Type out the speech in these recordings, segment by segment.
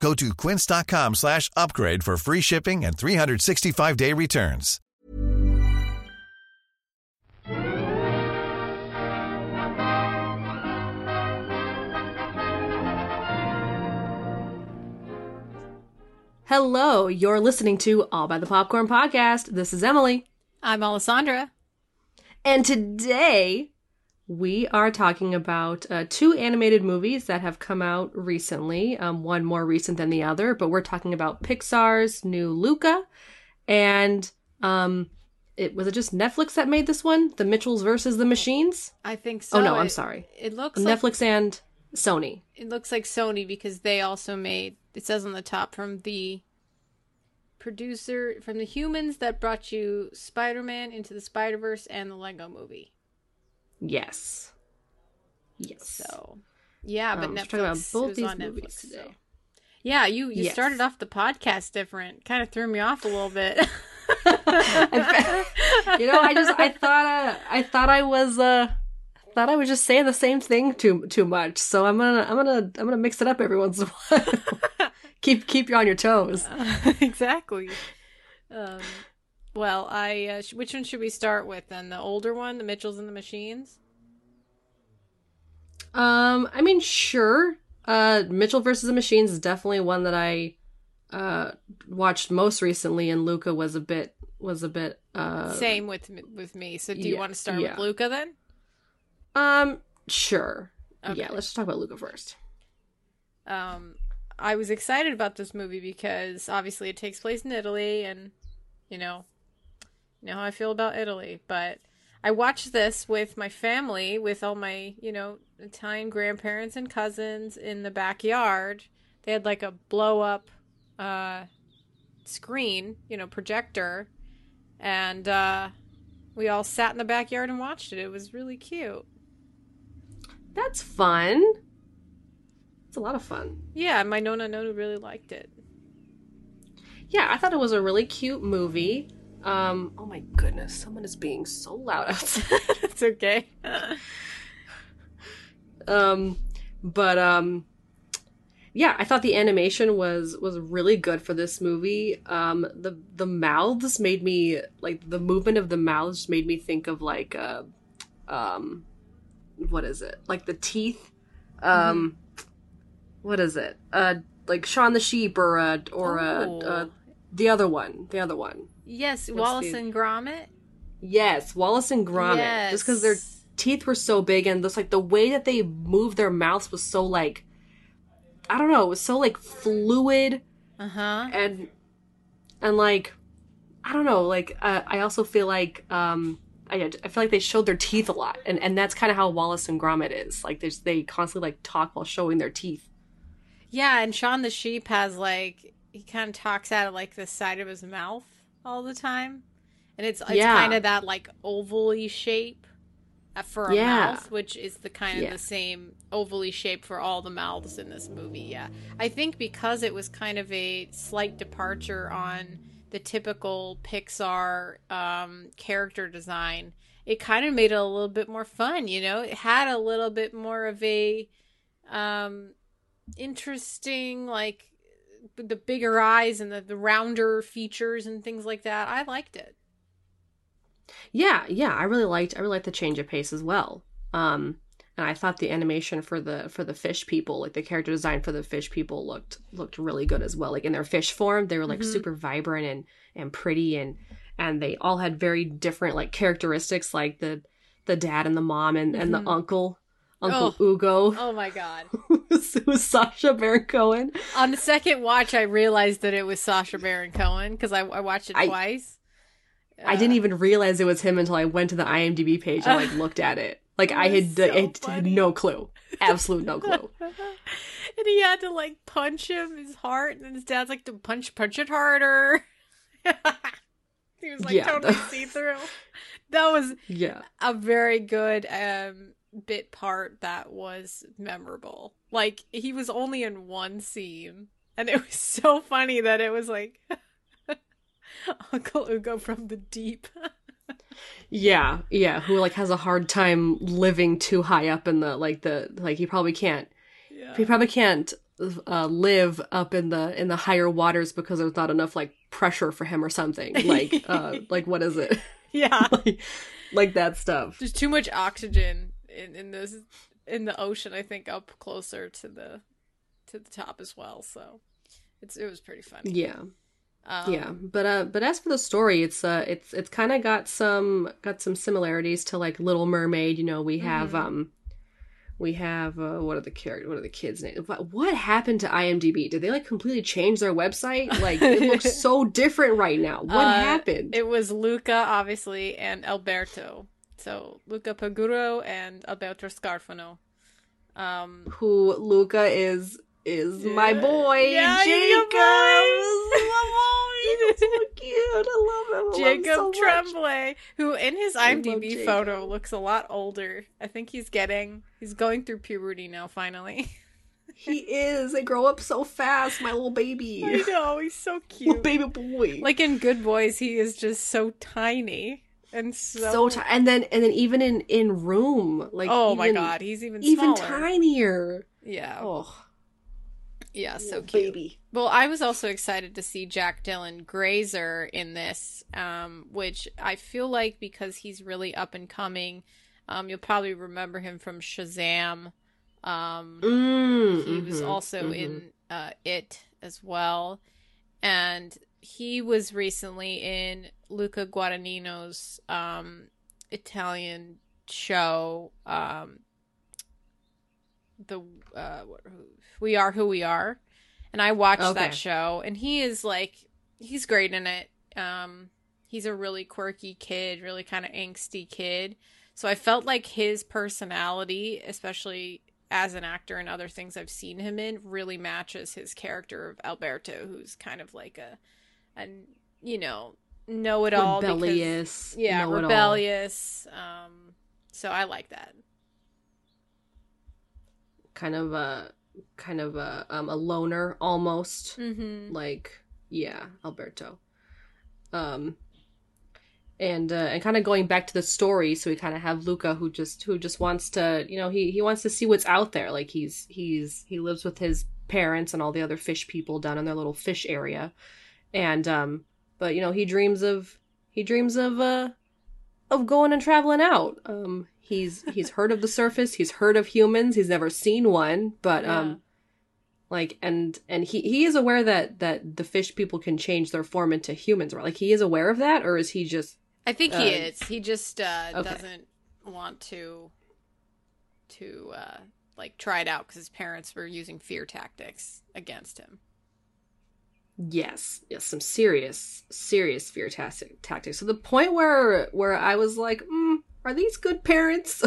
Go to quince.com slash upgrade for free shipping and 365-day returns. Hello, you're listening to All by the Popcorn Podcast. This is Emily. I'm Alessandra. And today we are talking about uh, two animated movies that have come out recently, um, one more recent than the other, but we're talking about Pixar's new Luca and um, it was it just Netflix that made this one? The Mitchells versus the Machines? I think so. Oh no, I'm It- sorry. It looks Netflix Like, and Sony. it looks like Sony because they also made. It says on the top from the producer from the humans that brought you Spider-Man into the Spider-Verse and the Lego Movie. Yes. Yes. So yeah, but Um, Netflix talking about both these on movies Netflix, today. so. Yeah, you you Yes. started off the podcast different. Kind of threw me off a little bit. you know, I just I thought uh, I thought I was uh thought I was just saying the same thing too too much. So I'm gonna I'm gonna I'm gonna mix it up every once in a while. keep keep you on your toes. exactly. Um, well, I uh, sh- which one should we start with then? The older one, the Mitchells and the Machines. Um, I mean, sure. Uh, Mitchell versus the Machines is definitely one that I uh watched most recently, and Luca was a bit was a bit uh Same with with me. So, do you yeah, want to start yeah. with Luca then? um sure. Okay. Yeah, let's just talk about Luca first. Um, I was excited about this movie because obviously it takes place in Italy, and you know, know how I feel about Italy. But I watched this with my family, with all my you know Italian grandparents and cousins in the backyard. They had like a blow up uh, screen, you know, projector, and uh, we all sat in the backyard and watched it. It was really cute. That's fun. It's a lot of fun. Yeah, my nona nona really liked it. Yeah, I thought it was a really cute movie. Um, oh my goodness, someone is being so loud outside. it's okay. um, but um, yeah, I thought the animation was was really good for this movie. Um, the the mouths made me like the movement of the mouths made me think of like uh, um, what is it? Like the teeth. Um, what is it? Uh, like Shaun the Sheep or uh, or Oh. uh, the other one, the other one. Yes, What's Wallace the- and Gromit. Yes, Wallace and Gromit. Yes. Just because their teeth were so big and just like the way that they moved their mouths was so like I don't know, it was so like fluid Uh huh. and and like I don't know, like uh, I also feel like um I, I feel like they showed their teeth a lot and and that's kind of how Wallace and Gromit is. Like there's they constantly like talk while showing their teeth. Yeah, and Shaun the Sheep has like he kind of talks out of like the side of his mouth all the time, and it's it's Yeah. kind of that like ovally shape for a Yeah. mouth, which is the kind of Yeah. the same ovally shape for all the mouths in this movie. Yeah, I think because it was kind of a slight departure on the typical Pixar um, character design. It kind of made it a little bit more fun, you know. It had a little bit more of a um interesting like the bigger eyes and the, the rounder features and things like that i liked it Yeah, yeah, I really liked I really liked the change of pace as well. Um and I thought the animation for the for the fish people, like the character design for the fish people looked looked really good as well. Like in their fish form, they were like Mhm. super vibrant and and pretty and and they all had very different like characteristics like the the dad and the mom and, and the Mhm. Uncle Uncle Ugo oh my god it was Sacha Baron Cohen. on the second watch i realized that it was sacha baron cohen because I, I watched it I- twice I Uh, didn't even realize it was him until I went to the IMDb page and like looked at it. Like I had, so I had no clue, absolute no clue. and he had to like punch him his heart and his dad's like to punch punch it harder he was like Yeah, totally see through. That was Yeah. a very good um bit part that was memorable. Like he was only in one scene and it was so funny that it was like Uncle Ugo from the deep. Yeah, yeah, who like has a hard time living too high up in the like the like he probably can't yeah. he probably can't uh, live up in the in the higher waters because there's not enough like pressure for him or something. Like uh like what is it? yeah. like, like that stuff. There's too much oxygen in, in this in the ocean, I think up closer to the to the top as well. So it's it was pretty funny. Yeah. Um, yeah but uh but as for the story it's uh it's it's kind of got some got some similarities to like little mermaid you know we have Mhm. um we have uh, what are the characters what are the kids names what, what happened to imdb did they like completely change their website like it looks so different right now what Uh, happened It was Luca, obviously, and Alberto. So Luca Paguro and Alberto Scorfano. Um, who luca is is my boy Yeah, jacob boy. my boy he's so cute i love him I love him Jacob so much. Tremblay, who in his IMDb photo looks a lot older. I think he's getting, he's going through puberty now. Finally, he is they grow up so fast my little baby I know he's so cute. little baby boy Like in Good Boys, he is just so tiny and so. so ti- and then and then even in in room like oh my god, he's even even smaller. tinier Yeah, oh yeah, so cute. baby Well, I was also excited to see Jack Dylan Grazer in this, um, which I feel like because he's really up and coming, um, you'll probably remember him from Shazam. Um, mm, he was mhm, also mhm. in uh, It as well, and he was recently in Luca Guadagnino's um, Italian show, um, the uh, We Are Who We Are, and I watched Okay. that show, and he is like he's great in it. Um, he's a really quirky kid, really kind of angsty kid. So I felt like his personality, especially as an actor and other things I've seen him in, really matches his character of Alberto, who's kind of like a, and you know, know it all. rebellious Yeah, know-it-all. rebellious. Um, so I like that. kind of a kind of a um a loner almost Mm-hmm. like yeah alberto um and uh, and kind of going back to the story so we kind of have luca who just who just wants to you know he he wants to see what's out there like he's he's he lives with his parents and all the other fish people down in their little fish area and um but you know he dreams of he dreams of uh of going and traveling out um he's he's heard of the surface he's heard of humans he's never seen one but um like and and he he is aware that that the fish people can change their form into humans right like he is aware of that or is he just I think he Uh, is. He just uh, okay. doesn't want to to uh, like try it out because his parents were using fear tactics against him. Yes yes some serious serious fear tactic tactics. So the point where where i was like mm, are these good parents?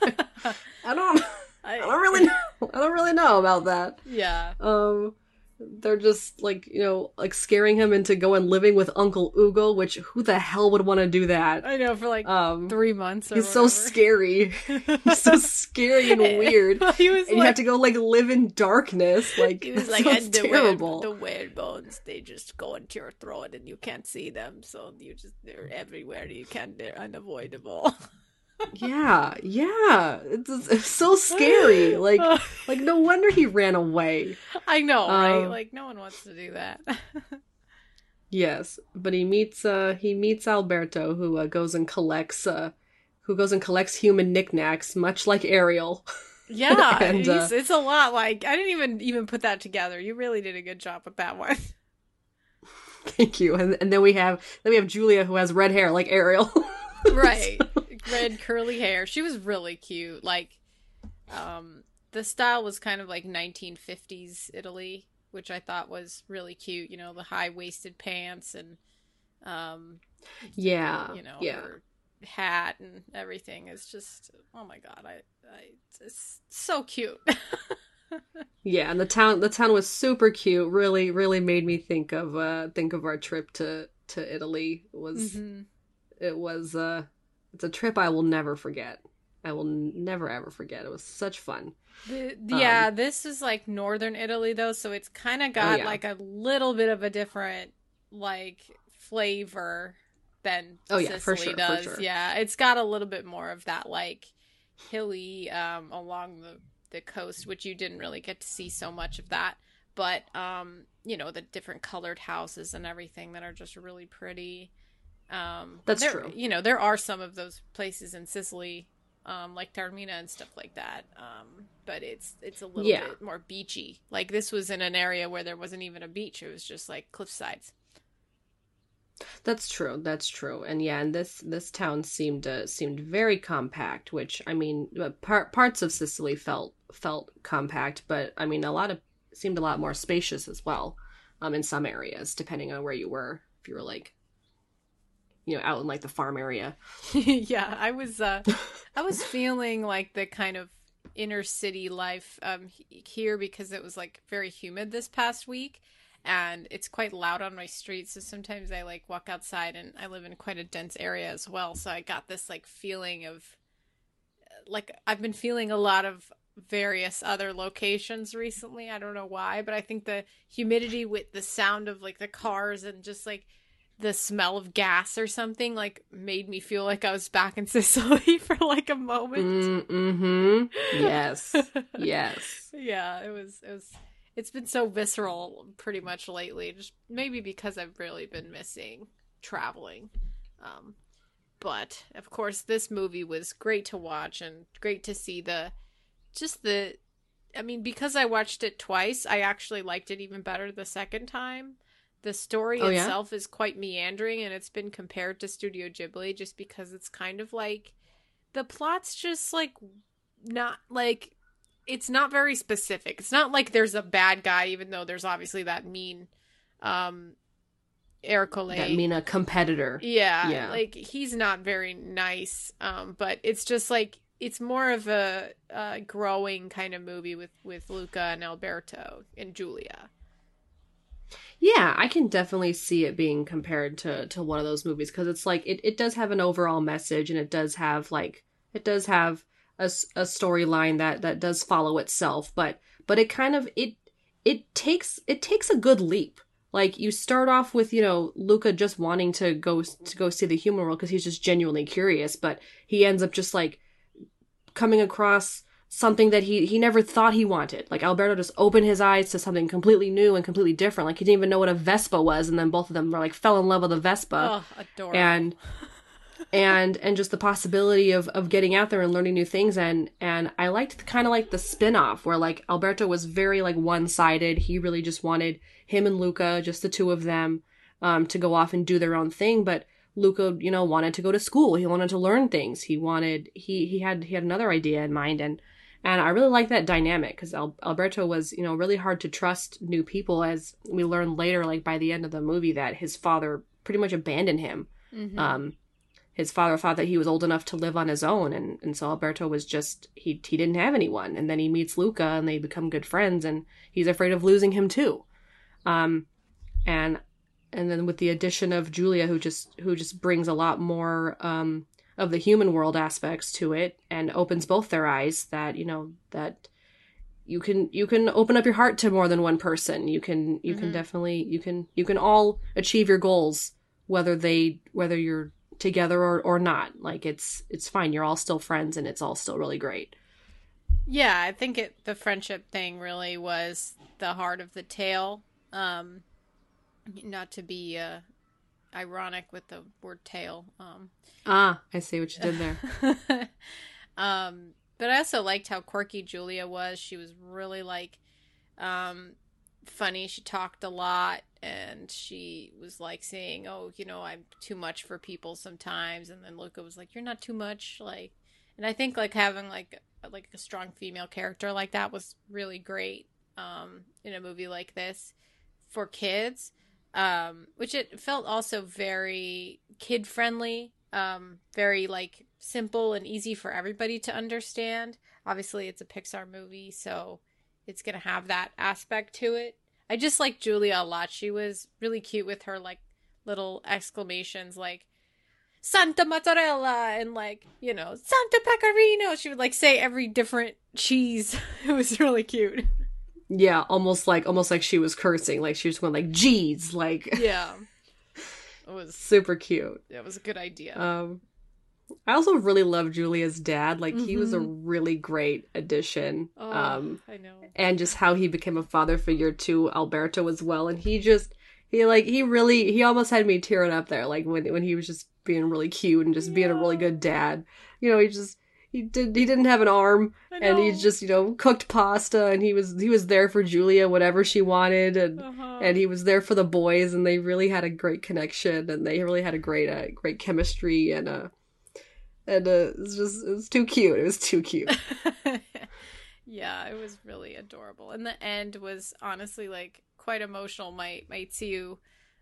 I don't i don't really know. I don't really know about that. Yeah. um they're just like you know like scaring him into going living with uncle ugo which who the hell would want to do that I know for like um three months. Or he's so scary he's so scary and weird he was and you have to go like live in darkness like he was like, and the terrible the weird bones, they just go into your throat and you can't see them, so you just they're everywhere. You can't. They're unavoidable. Yeah yeah it's, it's so scary like like no wonder he ran away I know, right? Um, Like no one wants to do that. yes but he meets uh he meets alberto who uh, goes and collects uh who goes and collects human knickknacks much like ariel Yeah, And, uh, it's, it's a lot. Like I didn't even even put that together. You really did a good job with that one. thank you and, and then we have then we have julia who has red hair like ariel right, red curly hair. She was really cute. Like, um, the style was kind of like 1950s Italy, which I thought was really cute. You know, the high waisted pants and, um, yeah you know, yeah her hat and everything. It's just, oh my god, I, I it's so cute. Yeah, and the town the town was super cute. Really, really made me think of uh think of our trip to to Italy. It was mm-hmm. it was uh it's a trip I will never forget. I will never ever forget. It was such fun. The, yeah, um, this is like northern Italy though, so it's kind of oh, got oh, yeah. like a little bit of a different like flavor than oh, yeah, Sicily sure, does. Sure. Yeah, it's got a little bit more of that like hilly um along the the coast, which you didn't really get to see so much of that. But um, you know, the different colored houses and everything that are just really pretty. Um, That's there, true. You know, there are some of those places in Sicily, um, like Taormina and stuff like that. Um, but it's it's a little yeah. bit more beachy. Like this was in an area where there wasn't even a beach; it was just like cliff sides. That's true. That's true. And yeah, and this this town seemed uh, seemed very compact. Which I mean, uh, par- parts of Sicily felt felt compact, but I mean, a lot of seemed a lot more spacious as well. Um, in some areas, depending on where you were. If you were like, you know, out in like the farm area. yeah, I was. uh I was feeling like the kind of inner city life um here because it was like very humid this past week and it's quite loud on my street so sometimes i like walk outside and i live in quite a dense area as well so i got this like feeling of like i've been feeling a lot of various other locations recently i don't know why but i think the humidity with the sound of like the cars and just like the smell of gas or something like made me feel like I was back in Sicily for like a moment. Mm, hmm Yes. yes. Yeah, it was it was it's been so visceral pretty much lately just maybe because i've really been missing traveling um, but of course this movie was great to watch and great to see the just the i mean because i watched it twice i actually liked it even better the second time the story oh, itself yeah? is quite meandering and it's been compared to studio ghibli just because it's kind of like the plot's just like not like it's not very specific. It's not like there's a bad guy, even though there's obviously that mean um Ercole. That mean a competitor. Yeah, yeah. Like he's not very nice. Um, but it's just like it's more of a, a growing kind of movie with with Luca and Alberto and Giulia. Yeah, I can definitely see it being compared to to one of those movies because it's like it, it does have an overall message and it does have like it does have a, a storyline that that does follow itself but but it kind of it it takes it takes a good leap. Like you start off with you know luca just wanting to go to go see the human world because he's just genuinely curious but he ends up just like coming across something that he he never thought he wanted like alberto just opened his eyes to something completely new and completely different like he didn't even know what a vespa was and then both of them were like fell in love with a vespa oh, adorable. and and and just the possibility of of getting out there and learning new things and and I liked kind of like the spin-off where like Alberto was very like one-sided. He really just wanted him and Luca, just the two of them, um, to go off and do their own thing, but Luca, you know, wanted to go to school. He wanted to learn things. He wanted he he had he had another idea in mind and and I really like that dynamic because Al- Alberto was, you know, really hard to trust new people as we learn later, like by the end of the movie, that his father pretty much abandoned him. Mm-hmm. Um, his father thought that he was old enough to live on his own and, and so Alberto was just he he didn't have anyone and then he meets Luca and they become good friends and he's afraid of losing him too. Um and and then with the addition of Julia, who just who just brings a lot more um of the human world aspects to it and opens both their eyes that you know that you can you can open up your heart to more than one person you can you mm-hmm. can definitely you can you can all achieve your goals whether they whether you're together or, or not. Like it's it's fine. You're all still friends and it's all still really great. Yeah, I think it the friendship thing really was the heart of the tale. Um not to be uh ironic with the word tail. Um Ah, I see what you did there. um but I also liked how quirky Julia was. She was really like um funny. She talked a lot and she was like saying, "Oh, you know, I'm too much for people sometimes." And then Luca was like, "You're not too much." Like, and I think like having like like a strong female character like that was really great um in a movie like this for kids. Um which it felt also very kid friendly, um very like simple and easy for everybody to understand. Obviously, it's a Pixar movie, so it's to have that aspect to it. I just like Julia a lot. She was really cute with her like little exclamations like Santa Mozzarella and like, you know, Santa Pecorino. She would like say every different cheese. it was really cute. Yeah, almost like almost like she was cursing, like she was going like "Geez," like Yeah. It was super cute. it was a good idea. Um, I also really love Julia's dad. Like he was a Mhm. really great addition. oh, um, I know. and just how he became a father figure to Alberto as well. And he just he like he really he almost had me tearing up there, like when when he was just being really cute and just being a really good dad. You know, he just he did he didn't have an arm and he just you know cooked pasta and he was he was there for Julia whatever she wanted and Uh-huh. and he was there for the boys and they really had a great connection and they really had a great uh, great chemistry and uh and uh it was just it was too cute it was too cute yeah, it was really adorable. And the end was honestly like quite emotional. My my Tsu,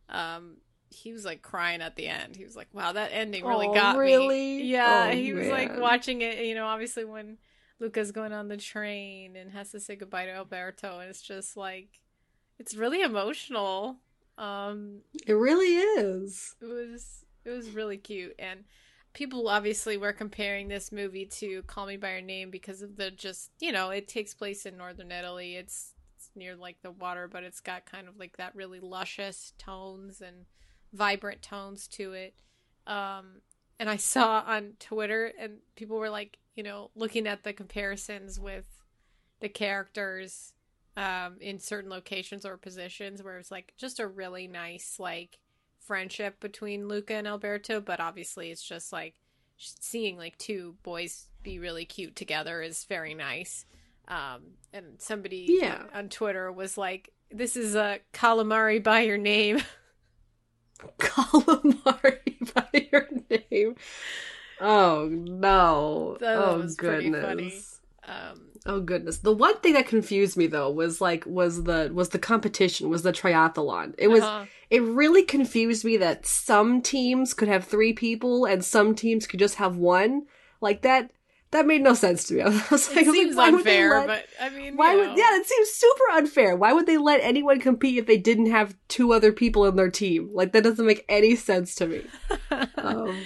um, he was like crying at the end. He was like, "Wow, that ending really Oh, got really? me." Yeah, Oh, he was like watching it. You know, obviously when Luca's going on the train and has to say goodbye to Alberto, and it's just like, it's really emotional. Um, it really is it was it was really cute and people obviously were comparing this movie to call me by your name because of the just you know it takes place in northern italy it's, it's near like the water but it's got kind of like that really luscious tones and vibrant tones to it um and i saw on twitter and people were like you know looking at the comparisons with the characters um in certain locations or positions where it's like just a really nice like friendship between Luca and Alberto, but obviously it's just like seeing like two boys be really cute together is very nice. Um, and somebody Yeah. on Twitter was like, "This is a calamari by your name." calamari by your name. Oh no! That oh goodness! funny. Um, Oh goodness! The one thing that confused me though was like was the was the competition was the triathlon. It was uh-huh. it really confused me that some teams could have three people and some teams could just have one. Like that that made no sense to me. I was like, I was it like, seems why unfair, let- but I mean, why would know. yeah it seems super unfair why would they let anyone compete if they didn't have two other people in their team like that doesn't make any sense to me um,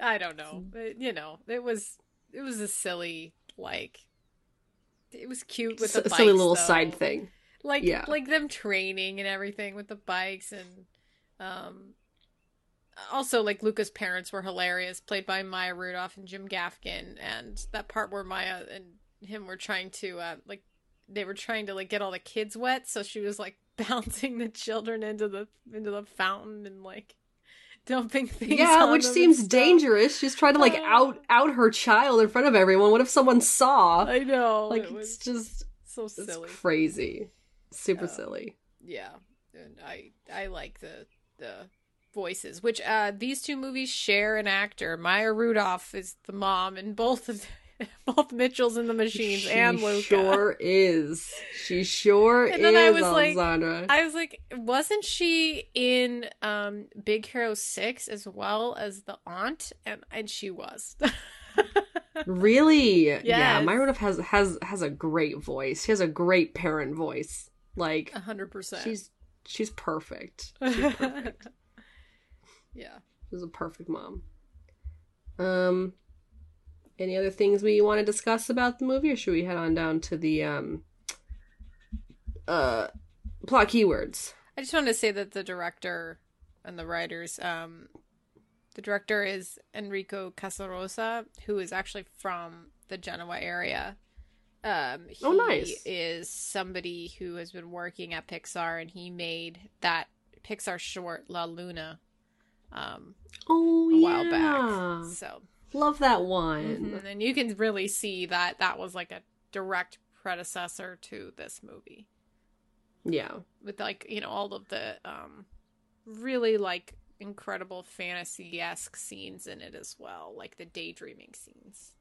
I don't know. But, you know, it was it was a silly like it was cute with the bikes, silly little though. side thing like Yeah. like them training and everything with the bikes and um also like Luca's parents were hilarious played by Maya Rudolph and Jim Gaffigan and that part where Maya and him were trying to uh like they were trying to like get all the kids wet so she was like bouncing the children into the into the fountain and like dumping things yeah which seems dangerous. She's trying to like out out her child in front of everyone. What if someone saw? I know like it it's just so it's silly. crazy. Super Uh, silly. Yeah and i i like the the voices which uh these two movies share an actor maya rudolph is the mom in both of both mitchells and the machines she and luca sure is she sure And is then I was like- i was like wasn't she in um big hero 6 as well as the aunt and and she was Really? Yeah, Maya Rudolph has has has a great voice. She has a great parent voice. Like a hundred percent she's she's perfect. She's perfect. Yeah she's a perfect mom. Um any other things we want to discuss about the movie or should we head on down to the um uh plot keywords? I just wanted to say that the director and the writers, um, the director is Enrico Casarosa, who is actually from the Genoa area. Um, he Oh, nice. is somebody who has been working at Pixar, and he made that Pixar short La Luna um, Oh a yeah. while back. So, Love that one. mhm, and you can really see that that was like a direct predecessor to this movie. Yeah. with like you know all of the um really like incredible fantasy-esque scenes in it as well like the daydreaming scenes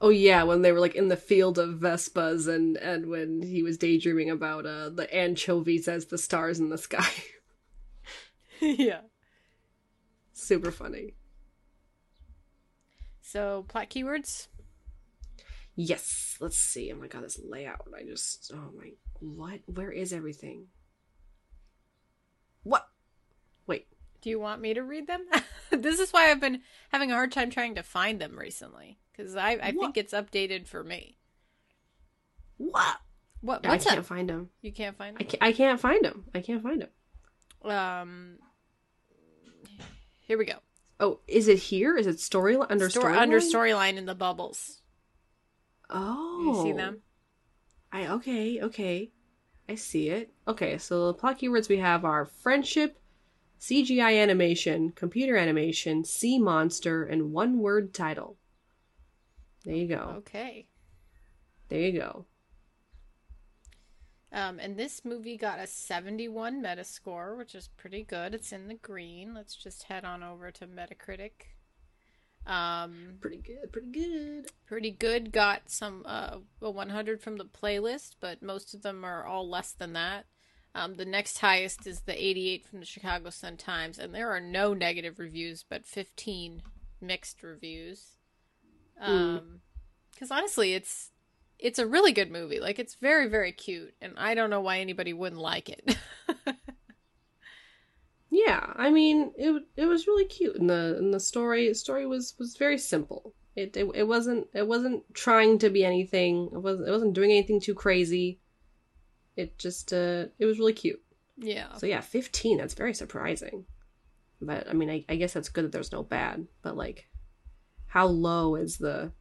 Oh yeah, when they were like in the field of Vespas and and when he was daydreaming about uh the anchovies as the stars in the sky. yeah Super funny. so plot keywords Yes, let's see. Oh my god, this layout. I just oh my what? Where is everything? What? Wait. Do you want me to read them? this is why I've been having a hard time trying to find them recently because I I think it's updated for me. What? What? What's I can't up? find them. You can't find I them. can't, I can't find them. I can't find them. Um. Here we go. Oh, is it here? Is it story under Stor- story under storyline in the bubbles. Oh, You see them? I okay, okay. I see it. Okay, so the plot keywords we have are friendship, CGI animation, computer animation, sea monster, and one word title. There you go. Okay. There you go. Um, and this movie got a 71 Metascore, which is pretty good. It's in the green. Let's just head on over to Metacritic. Um, Pretty good, pretty good. pretty good. Got some uh, a 100 from the playlist, but most of them are all less than that. Um, the next highest is the 88 from the Chicago Sun Times, and there are no negative reviews, but 15 mixed reviews. Um, because honestly, it's it's a really good movie. Like it's very very cute, and I don't know why anybody wouldn't like it. Yeah, I mean, it it was really cute, and the and the story story was was very simple. It, it it wasn't it wasn't trying to be anything. It wasn't it wasn't doing anything too crazy. It just uh it was really cute. yeah. So yeah, fifteen. That's very surprising. But I mean, I, I guess that's good that there's no bad. But like, how low is the?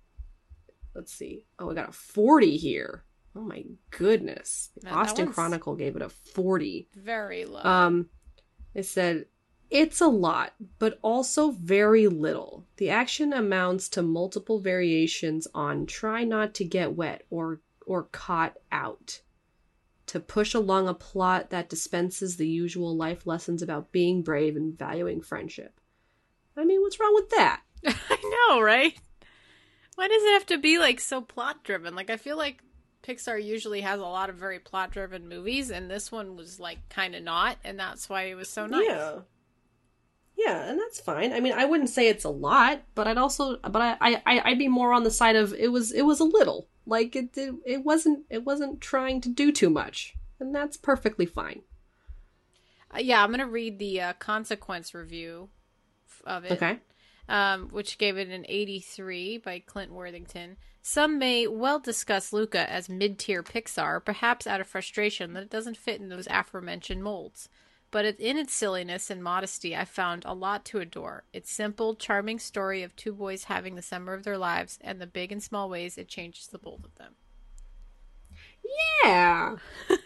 Let's see. Oh, I got a forty here. Oh my goodness. The Man, Austin Chronicle gave it a forty. Very low. Um, it said, it's a lot, but also very little. The action amounts to multiple variations on try not to get wet or, or caught out. To push along a plot that dispenses the usual life lessons about being brave and valuing friendship. I mean, what's wrong with that? I know, right? Why does it have to be like so plot driven? Like I feel like Pixar usually has a lot of very plot driven movies, and this one was like kind of not, and that's why it was so nice. Yeah. Yeah, and that's fine. I mean, I wouldn't say it's a lot, but I'd also, but I, I, I'd be more on the side of it was, it was a little. Like it, it, it wasn't, it wasn't trying to do too much, and that's perfectly fine. Uh, yeah, I'm gonna read the uh, consequence review of it. Okay. Um, which gave it an 83 by Clint Worthington. Some may well discuss Luca as mid tier Pixar, perhaps out of frustration that it doesn't fit in those aforementioned molds. But in its silliness and modesty, I found a lot to adore. Its simple, charming story of two boys having the summer of their lives, and the big and small ways it changes the both of them. Yeah.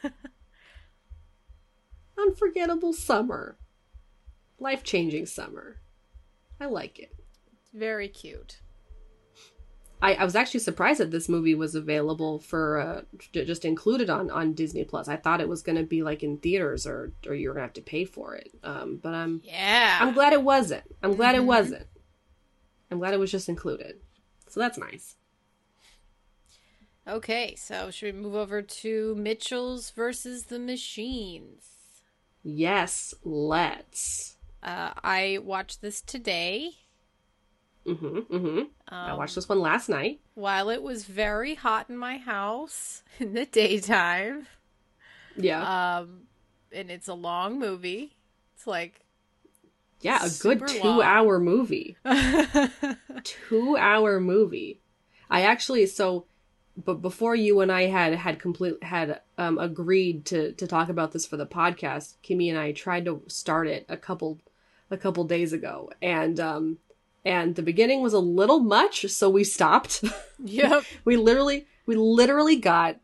Unforgettable summer. Life changing summer. I like it. Very cute. I, I was actually surprised that this movie was available for uh, j- just included on, on Disney Plus. I thought it was going to be like in theaters or or you're going to have to pay for it. Um, but I'm Yeah. I'm glad it wasn't. I'm glad Mhm. it wasn't. I'm glad it was just included. So that's nice. Okay, so should we move over to Mitchell's versus the Machines? Yes, let's. Uh, I watched this today. Mhm. Mhm. Um, I watched this one last night. while it was very hot in my house in the daytime. Yeah. Um, and it's a long movie. It's like yeah, a good long. 2-hour movie. 2-hour movie. I actually so but before you and I had had complete had um agreed to to talk about this for the podcast, Kimmy and I tried to start it a couple a couple days ago and um and the beginning was a little much, so we stopped. yep. we literally we literally got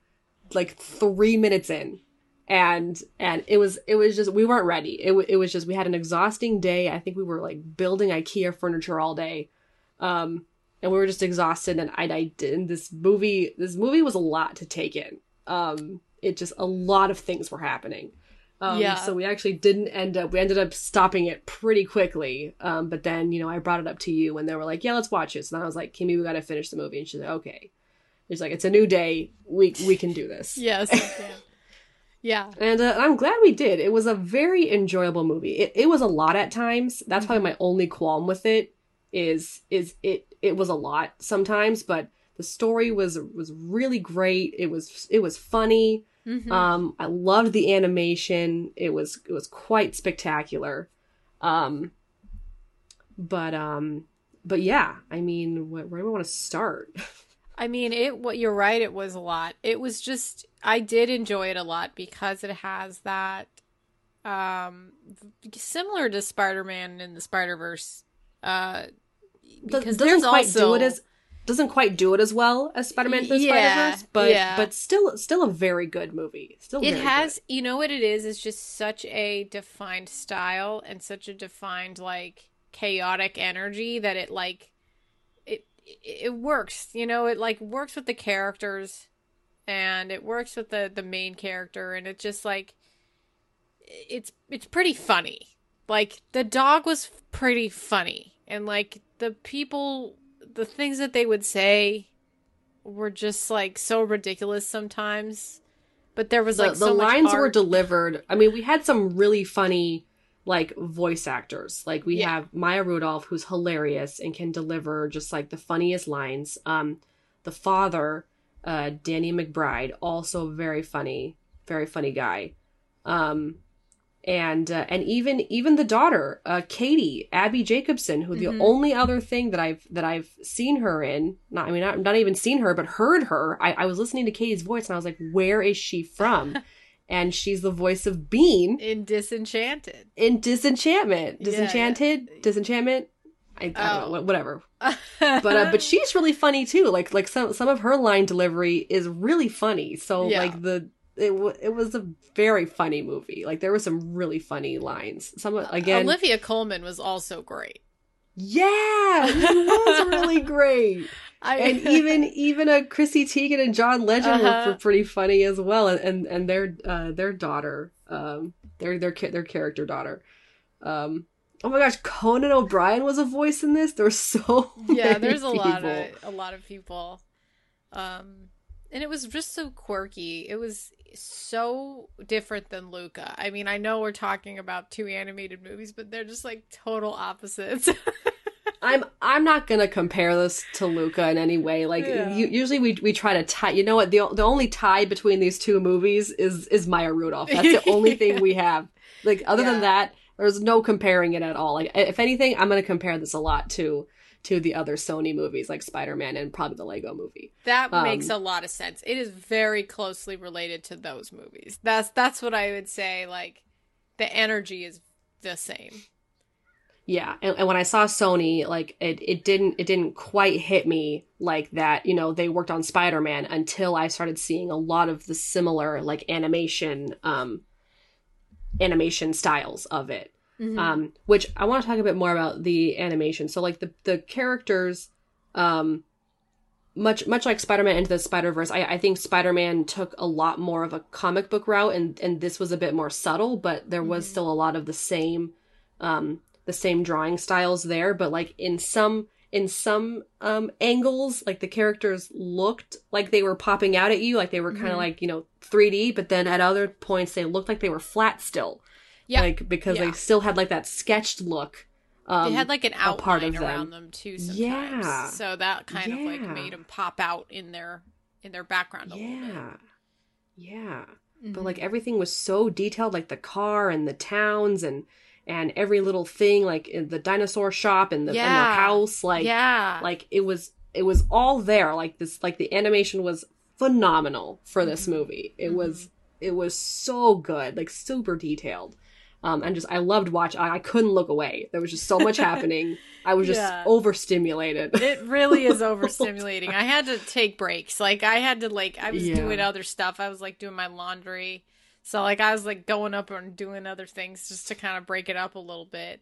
like 3 minutes in and and it was it was just we weren't ready. It it was just we had an exhausting day. I think we were like building IKEA furniture all day. Um and we were just exhausted and I, did this movie this movie was a lot to take in. Um it just a lot of things were happening. Um, Yeah. So we actually didn't end up. We ended up stopping it pretty quickly. Um, but then you know I brought it up to you, and they were like, "Yeah, let's watch it." So then I was like, "Kimmy, we got to finish the movie," and she's like, "Okay." It's like it's a new day. We we can do this. Yes. Yeah. And uh, I'm glad we did. It was a very enjoyable movie. It it was a lot at times. That's probably my only qualm with it. Is is it it was a lot sometimes, but the story was was really great. It was it was funny. Mhm. Um, I loved the animation. It was it was quite spectacular. Um, but um, but yeah, I mean, where, where do I want to start? I mean, it. What you're right. It was a lot. It was just. I did enjoy it a lot because it has that, um, similar to Spider-Man in the Spider-Verse. Uh, because doesn't quite also do it as doesn't quite do it as well as Spider-Man the Yeah, Spider-Verse, but yeah. but still still a very good movie. Still it has you know what it is it's just such a defined style and such a defined like chaotic energy that it like it it works you know it like works with the characters and it works with the the main character and it just like it's it's pretty funny like the dog was pretty funny and like the people the things that they would say were just like so ridiculous sometimes but there was like the so much lines were delivered. I mean, we had some really funny like voice actors. Like we Yeah. have Maya Rudolph, who's hilarious and can deliver just like the funniest lines. Um, the father, uh, Danny McBride, also very funny, very funny guy. Um, and uh, and even even the daughter, uh, Katie Abbi Jacobson, who the Mhm. only other thing that I've that I've seen her in, not I mean not, not even seen her, but heard her. I, I was listening to Katie's voice and I was like, where is she from? and she's the voice of Bean in Disenchanted. in Disenchantment, Yeah, yeah. Disenchanted, Disenchantment. I, I don't know, Oh. whatever. but But uh, but she's really funny too. Like like some some of her line delivery is really funny. So Yeah. like the it w- it was a very funny movie. Like there were some really funny lines. Some again, Olivia Colman was also great. yeah, it was really great. I And even even a Chrissy Teigen and John Legend Uh-huh. were, pretty funny as well. And and, and their uh, their daughter, um, their their their character daughter. Um, oh my gosh, Conan O'Brien was a voice in this. There were so yeah, many there's a lot of a lot of people. Um and it was just so quirky. It was so different than Luca. I mean, I know we're talking about two animated movies, but they're just like total opposites. I'm I'm not gonna compare this to Luca in any way. Like Yeah. u- usually we we try to tie. You know what? The the only tie between these two movies is is Maya Rudolph. That's the only thing we have. Like other Yeah. than that, there's no comparing it at all. Like if anything, I'm gonna compare this a lot to to the other Sony movies like Spider Man and probably the Lego Movie. that Um, makes a lot of sense. It is very closely related to those movies. That's that's what I would say like the energy is the same. Yeah, and, and when I saw Sony, like it, it didn't it didn't quite hit me like that. You know, they worked on Spider Man until I started seeing a lot of the similar like animation, um, animation styles of it. Mhm. Um, which I want to talk a bit more about the animation. So like the the characters, um, much much like Spider Man into the Spider Verse, I, I think Spider Man took a lot more of a comic book route, and and this was a bit more subtle, but there was Mhm. still a lot of the same, um, the same drawing styles there. But like in some in some um angles, like the characters looked like they were popping out at you, like they were kind of Mhm. like you know 3D, but then at other points they looked like they were flat still. Yeah. Like because Yeah. they still had like that sketched look. Um, they had like an outline part of them. around them too sometimes. Yeah. So that kind of like made them pop out in their in their background a little yeah. Yeah. bit. But like everything was so detailed like the car and the towns and and every little thing like in the dinosaur shop and the, and the house like yeah. like it was it was all there like this like the animation was phenomenal for this Mhm. movie it was it was so good like super detailed um and just i loved watch I, I couldn't look away there was just so much happening i was just Yeah. overstimulated it really is overstimulating. I had to take breaks. Like I had to like I was Yeah. doing other stuff. I was like doing my laundry. So like I was like going up and doing other things just to kind of break it up a little bit.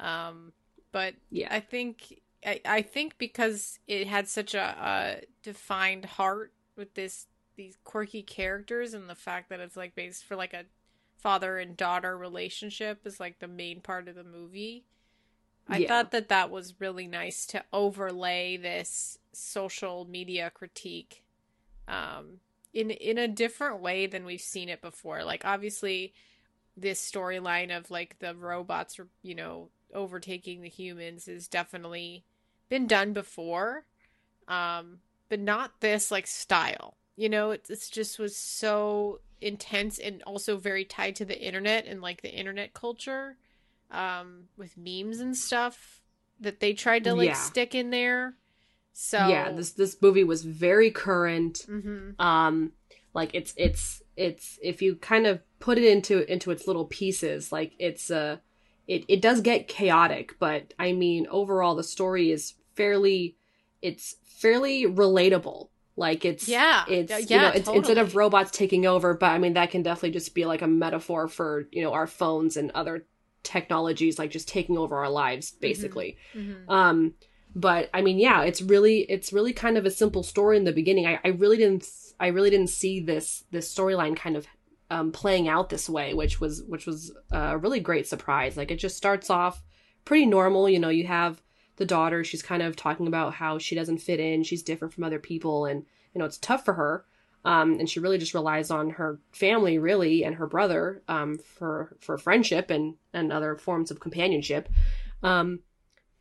Um but yeah I think I, I think because it had such a, a defined heart with this these quirky characters and the fact that it's like based for like a father and daughter relationship is like the main part of the movie. I Yeah. thought that that was really nice to overlay this social media critique um in in a different way than we've seen it before. Like obviously this storyline of like the robots you know, overtaking the humans has definitely been done before. Um but not this like style. You know, it it's just was so intense and also very tied to the internet and like the internet culture um with memes and stuff that they tried to like Yeah. stick in there. So Yeah, this this movie was very current. Mhm. um like it's it's it's if you kind of put it into into its little pieces like it's uh it, it does get chaotic but i mean overall the story is fairly it's fairly relatable like it's Yeah. it's Yeah, you know it's, instead of robots taking over but i mean that can definitely just be like a metaphor for you know our phones and other technologies like just taking over our lives basically Mhm. um, but I mean, yeah, it's really it's really kind of a simple story in the beginning. I, I really didn't I really didn't see this this storyline kind of um, playing out this way, which was which was a really great surprise. Like it just starts off pretty normal. You know, you have the daughter. She's kind of talking about how she doesn't fit in. She's different from other people, and you know it's tough for her. Um, and she really just relies on her family, really, and her brother um, for for friendship and and other forms of companionship. Um,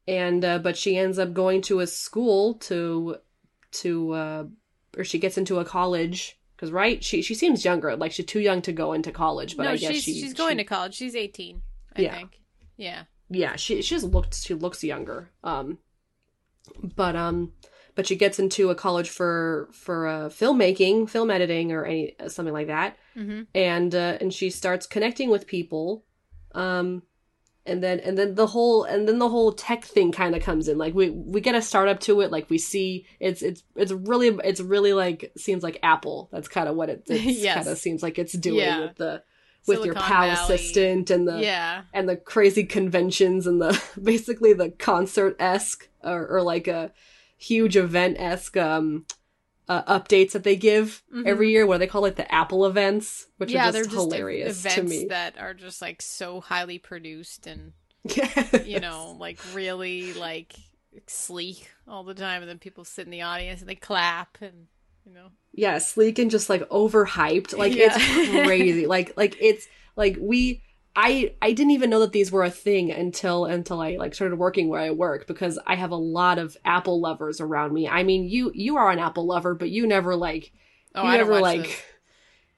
and uh, but she ends up going to a school to to uh, or she gets into a college because right she she seems younger, like she's too young to go into college. But no, I guess she's she, she's going she- to college. She's 18, I Yeah. think. Yeah. Yeah she she just looks she looks younger um but um but she gets into a college for for uh, filmmaking film editing or any something like that Mhm. and uh, and she starts connecting with people um and then and then the whole and then the whole tech thing kind of comes in like we we get a startup to it like we see it's it's it's really it's really like seems like apple that's kind of what it Yes. kind of seems like it's doing Yeah. with the with your pal Valley. assistant and the yeah. and the crazy conventions and the basically the concert esque or, or like a huge event esque um uh, updates that they give Mhm. every year. What do they call it? The Apple events, which yeah, are just just hilarious events to me. that are just like so highly produced and Yeah, you know, like really like sleek all the time, and then people sit in the audience and they clap and you know. yeah, sleek and just like overhyped. Like Yeah. it's crazy. like like it's like we. I I didn't even know that these were a thing until until I like started working where I work because I have a lot of Apple lovers around me. I mean, you you are an Apple lover, but you never like Oh, you I never like this.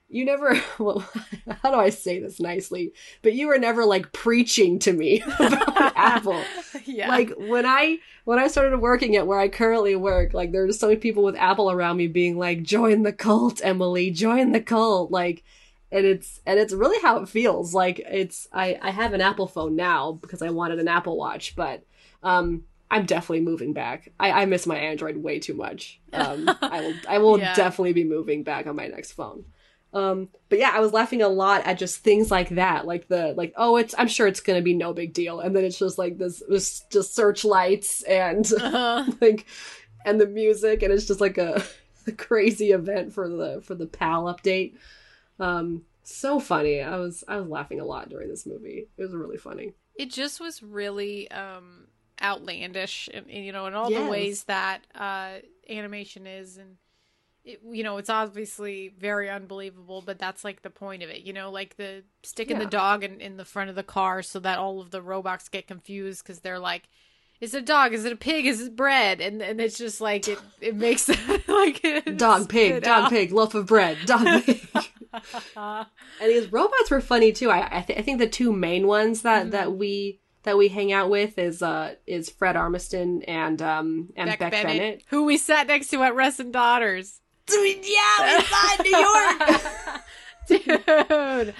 You never well how do i say this nicely? But you were never like preaching to me about apple. Yeah. like when i when i started working at where i currently work like there were so many people with apple around me being like join the cult emily join the cult like and it's and it's really how it feels. Like it's i i have an apple phone now because i wanted an apple watch but um i'm definitely moving back. I i miss my android way too much. Um i will i will Yeah. definitely be moving back on my next phone um but yeah i was laughing a lot at just things like that like the like oh it's i'm sure it's gonna be no big deal. And then it's just like this this just searchlights and Uh-huh. like and the music and it's just like a, a crazy event for the for the pal update. Um so funny. I was i was laughing a lot during this movie. It was really funny. It just was really um outlandish and, and, you know in all Yes. the ways that uh animation is and it, you know it's obviously very unbelievable but that's like the point of it you know like the sticking Yeah. the dog in, in the front of the car so that all of the robots get confused because they're like is it a dog is it a pig is it bread and and it's just like it it makes like dog pig dog out. pig loaf of bread dog pig and these robots were funny too i I, th- I think the two main ones that Mm-hmm. that we that we hang out with is uh is fred armisen and um and beck, bennett, who we sat next to at Russ and Daughters. Yeah we in new york. Dude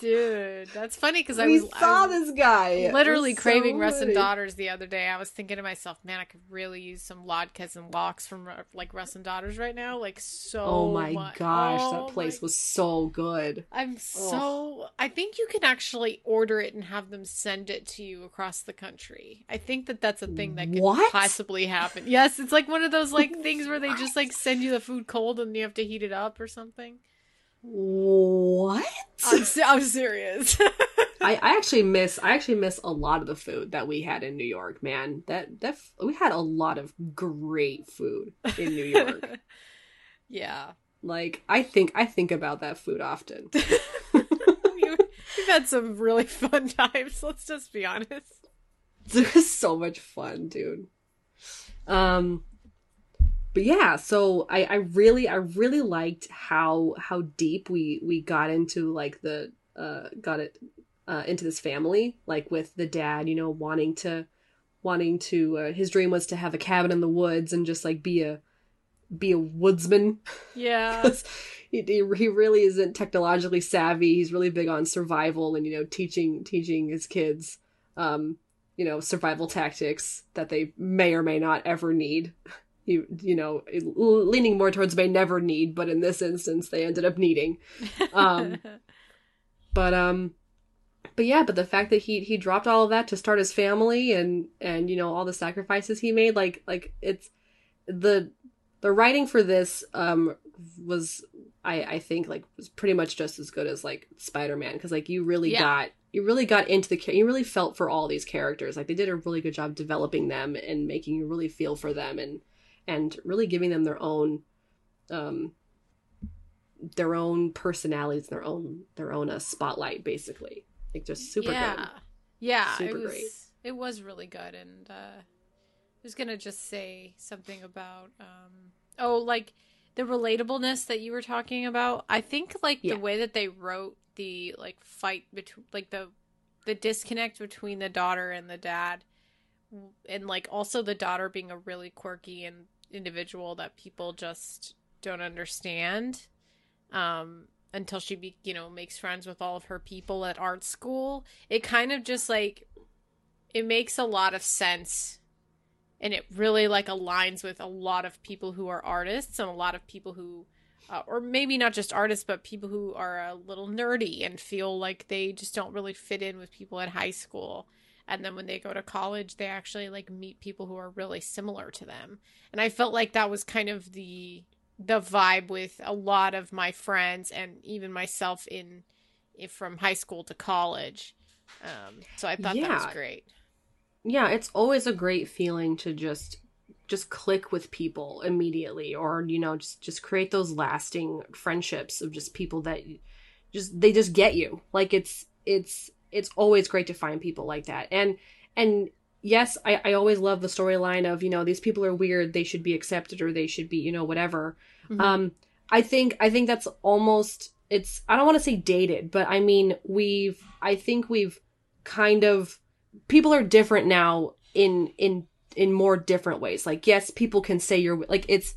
dude that's funny because i we was saw I was this guy. Literally so craving russ and daughters the other day. I was thinking to myself man i could really use some latkes and locks from like russ and daughters right now like so oh my much. gosh Oh that place my- was so good. I'm so i think you can actually order it and have them send it to you across the country. I think that that's a thing that could What? possibly happen. Yes it's like one of those like things where they just like send you the food cold and you have to heat it up or something. What I'm, I'm serious. I, I actually miss I actually miss a lot of the food that we had in New York, man. That that we had a lot of great food in New York. yeah. like I think I think about that food often. We've had some really fun times, let's just be honest. it was so much fun, dude. Um but yeah, so I, I really I really liked how how deep we we got into like the uh got it uh, into this family, like with the dad, you know, wanting to wanting to uh, his dream was to have a cabin in the woods and just like be a be a woodsman. Yeah. he, he really isn't technologically savvy. He's really big on survival and you know teaching teaching his kids um you know survival tactics that they may or may not ever need. You, you know leaning more towards may never need, but in this instance they ended up needing. Um, but um but yeah, but the fact that he he dropped all of that to start his family and and you know all the sacrifices he made, like like it's the the writing for this um was I I think like was pretty much just as good as like Spider Man because like you really Yeah. got you really got into the you really felt for all these characters like they did a really good job developing them and making you really feel for them and and really giving them their own um their own personalities their own their own uh, spotlight basically like just super yeah. good Yeah, Super it was great. it was really good and uh I was going to just say something about um oh like the relatableness that you were talking about. I think like Yeah. the way that they wrote the like fight between like the the disconnect between the daughter and the dad and like also the daughter being a really quirky and individual that people just don't understand um until she be you know makes friends with all of her people at art school. It kind of just like it makes a lot of sense and it really like aligns with a lot of people who are artists and a lot of people who uh, or maybe not just artists but people who are a little nerdy and feel like they just don't really fit in with people at high school and then when they go to college they actually like meet people who are really similar to them. And i felt like that was kind of the the vibe with a lot of my friends and even myself in, from high school to college. Um so i thought that was great. Yeah it's always a great feeling to just just click with people immediately or you know just just create those lasting friendships of just people that just they just get you. Like it's it's it's always great to find people like that. And and yes i i always love the storyline of you know these people are weird they should be accepted or they should be you know whatever. Mhm. um i think i think that's almost it's i don't want to say dated but i mean we've i think we've kind of people are different now in in in more different ways. Like yes people can say you're like it's